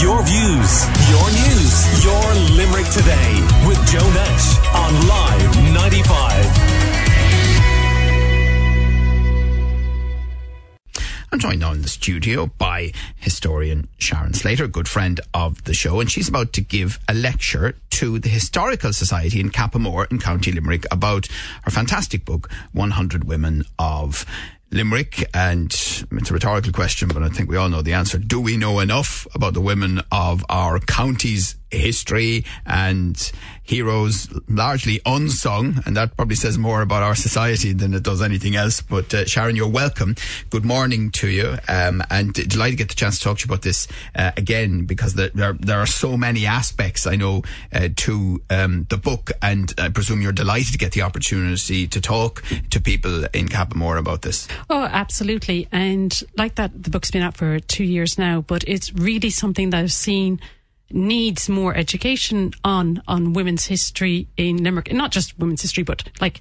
Your views, your news, your Limerick today with Joe Nash on Live 95. I'm joined now in the studio by historian Sharon Slater, good friend of the show, and she's about to give a lecture to the Historical Society in Cappamore in County Limerick about her fantastic book, 100 Women of Limerick, and it's a rhetorical question, but I think we all know the answer. Do we know enough about the women of our county's history and heroes largely unsung? And that probably says more about our society than it does anything else. But uh, Sharon, you're welcome. Good morning to you. Um, and delighted to get the chance to talk to you about this uh, again because there, there are so many aspects I know uh, to um, the book, and I presume you're delighted to get the opportunity to talk to people in Cappamore about this. Oh, absolutely. And like that, the book's been out for two years now, but it's really something that I've seen needs more education on on women's history in Limerick, not just women's history, but like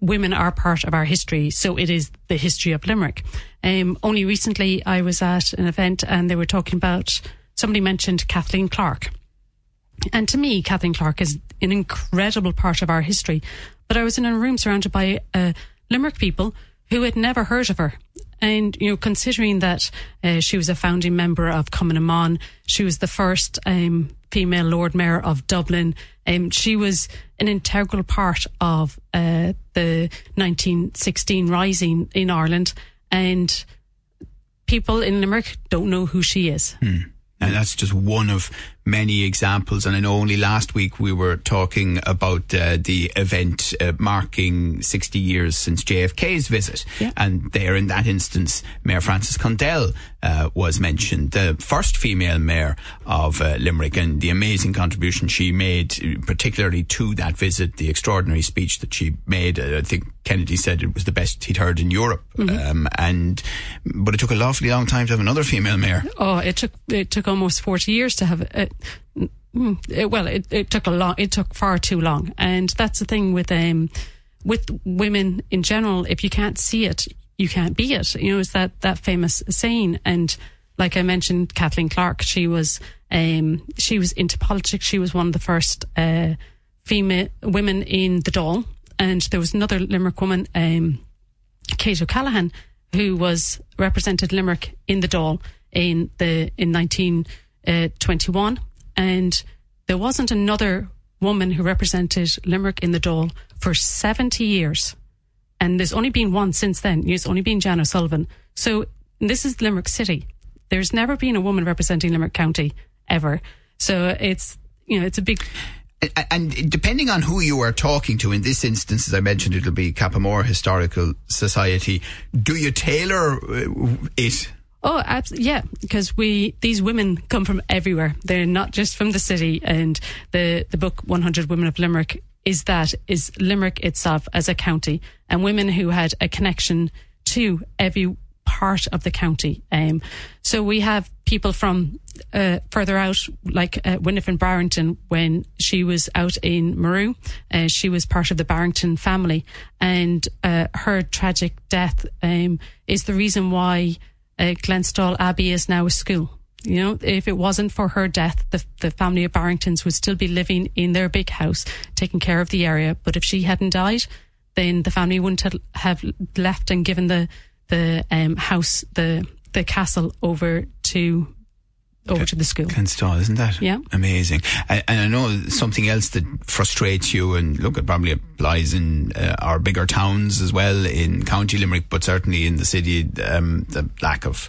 women are part of our history, so it is the history of Limerick. Um, only recently, I was at an event and they were talking about somebody mentioned Kathleen Clarke, and to me, Kathleen Clarke is an incredible part of our history. But I was in a room surrounded by uh, Limerick people who had never heard of her. And, you know, considering that uh, she was a founding member of Cumann she was the first um, female Lord Mayor of Dublin, um, she was an integral part of uh, the 1916 Rising in Ireland. And people in Limerick don't know who she is. Hmm. And that's just one of many examples. And I know only last week we were talking about uh, the event uh, marking 60 years since JFK's visit. Yeah. And there, in that instance, Mayor Frances Condell uh, was mentioned, the first female mayor of uh, Limerick, and the amazing contribution she made, particularly to that visit, the extraordinary speech that she made. Uh, I think Kennedy said it was the best he'd heard in Europe. Mm-hmm. Um, and but it took a awfully long time to have another female mayor. Oh, it took it took almost 40 years to have it. It, well, it, it took a long, it took far too long. And that's the thing with, um, with women in general. If you can't see it, you can't be it. You know, it's that, that famous saying. And like I mentioned, Kathleen Clarke, she was, um, she was into politics. She was one of the first, uh, female women in the Dáil. And there was another Limerick woman, um, Kate O'Callaghan, who was represented Limerick in the Dáil in the, in 19, uh, 21. And there wasn't another woman who represented Limerick in the Dáil for 70 years. And there's only been one since then. It's only been Jan O'Sullivan. So this is Limerick City. There's never been a woman representing Limerick County ever. So it's, you know, it's a big and depending on who you are talking to, in this instance, as I mentioned, it'll be Cappamore Historical Society. Do you tailor uh, it Oh, absolutely. Yeah, because we these women come from everywhere. They're not just from the city. And the the book 100 Women of Limerick is that is Limerick itself as a county and women who had a connection to every part of the county. Um, so we have people from uh, further out, like uh, Winifred Barrington, when she was out in Murroe, uh, she was part of the Barrington family, and uh, her tragic death um, is the reason why uh, Glenstal Abbey is now a school. You know, if it wasn't for her death, the, the family of Barringtons would still be living in their big house, taking care of the area. But if she hadn't died, then the family wouldn't have, have left and given the the um, house, the the castle, over to over to the school. Glenstal, isn't that? Yeah. Amazing. And, and, I know something else that frustrates you, and look, it probably applies in uh, our bigger towns as well, in County Limerick, but certainly in the city, um, the lack of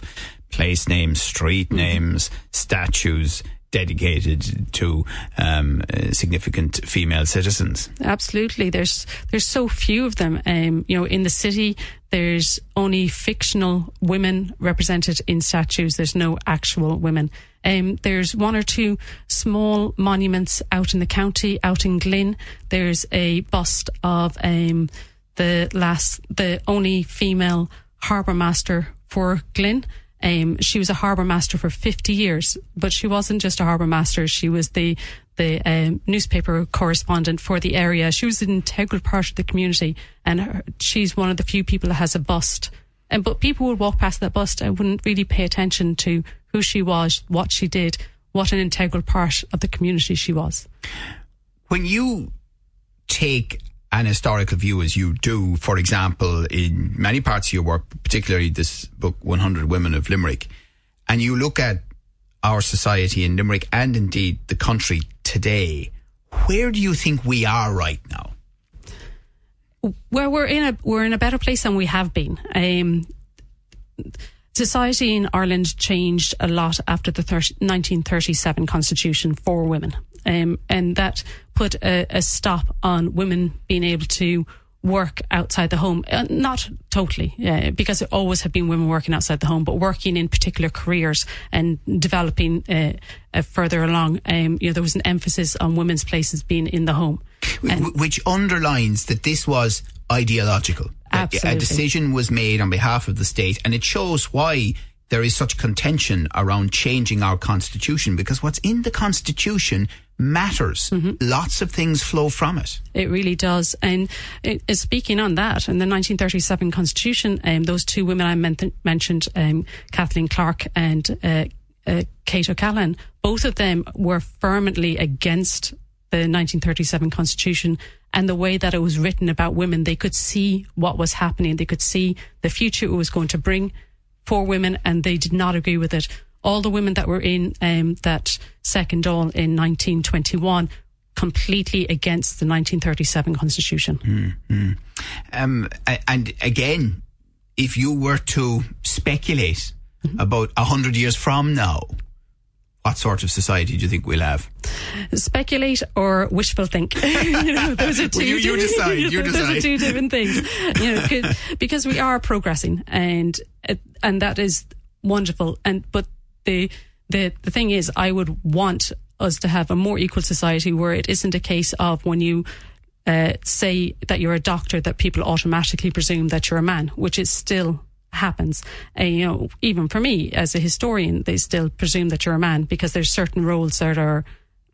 place names, street mm-hmm. names, statues, dedicated to um, uh, significant female citizens. Absolutely, there's there's so few of them. Um, you know, in the city, there's only fictional women represented in statues. There's no actual women. Um, there's one or two small monuments out in the county, out in Glin. There's a bust of um, the last, the only female harbour master for Glin. Um, she was a harbour master for 50 years, but she wasn't just a harbour master. She was the the um, newspaper correspondent for the area. She was an integral part of the community, and her, she's one of the few people that has a bust. And but people would walk past that bust and wouldn't really pay attention to who she was, what she did, what an integral part of the community she was. When you take an historical view as you do, for example, in many parts of your work, particularly this book, 100 Women of Limerick, and you look at our society in Limerick and indeed the country today, where do you think we are right now? Well, we're in a we're in a better place than we have been. Um, society in Ireland changed a lot after the 30, 1937 Constitution for women, um, and that put a, a, stop on women being able to work outside the home. Uh, not totally, uh, because it always have been women working outside the home, but working in particular careers and developing uh, uh further along. Um, you know, there was an emphasis on women's places being in the home, and which underlines that this was ideological. Absolutely. A decision was made on behalf of the state, and it shows why there is such contention around changing our constitution because what's in the constitution matters. Mm-hmm. Lots of things flow from it. It really does. And it, speaking on that, in the 1937 Constitution, um, those two women I men- mentioned, um, Kathleen Clarke and uh, uh, Kate O'Callaghan, both of them were firmly against the 1937 Constitution and the way that it was written about women. They could see what was happening. They could see the future it was going to bring for women, and they did not agree with it all the women that were in um, that second Dáil in 1921 completely against the 1937 constitution. Mm-hmm. Um, and again, if you were to speculate mm-hmm. about a hundred years from now, what sort of society do you think we'll have? Speculate or wishful think. you know, those are two. well, you, you decide. You those decide. are two different things. You know, because we are progressing, and and that is wonderful. And but the the the thing is, I would want us to have a more equal society where it isn't a case of when you uh, say that you're a doctor that people automatically presume that you're a man, which is still happens. And, you know, even for me as a historian, they still presume that you're a man because there's certain roles that are,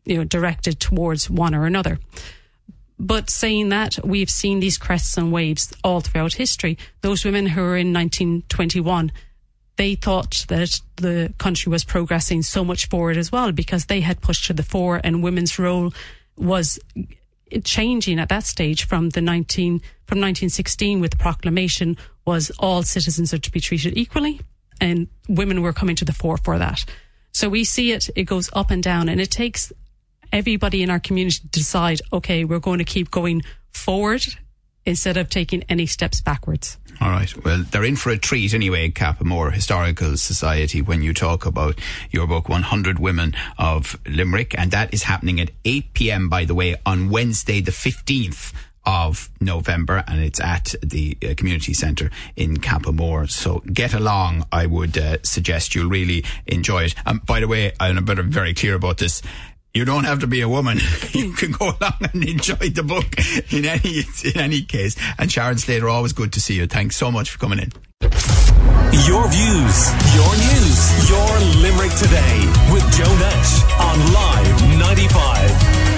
you know, directed towards one or another. But saying that, we've seen these crests and waves all throughout history. Those women who were in 1921 they thought that the country was progressing so much forward as well because they had pushed to the fore and women's role was changing at that stage from the 19 from 1916 with the proclamation was all citizens are to be treated equally and women were coming to the fore for that. So we see it it goes up and down and it takes everybody in our community to decide okay we're going to keep going forward instead of taking any steps backwards all right. Well, they're in for a treat anyway, Cappamore Historical Society, when you talk about your book, 100 Women of Limerick. And that is happening at 8 p.m., by the way, on Wednesday, the 15th of November, and it's at the uh, community centre in Cappamore. So get along. I would uh, suggest you'll really enjoy it. Um, by the way, I'm a bit very clear about this you don't have to be a woman. you can go along and enjoy the book in any in any case. And Sharon Slater, always good to see you. Thanks so much for coming in. Your views, your news, your Limerick today with Joe Nash on Live 95.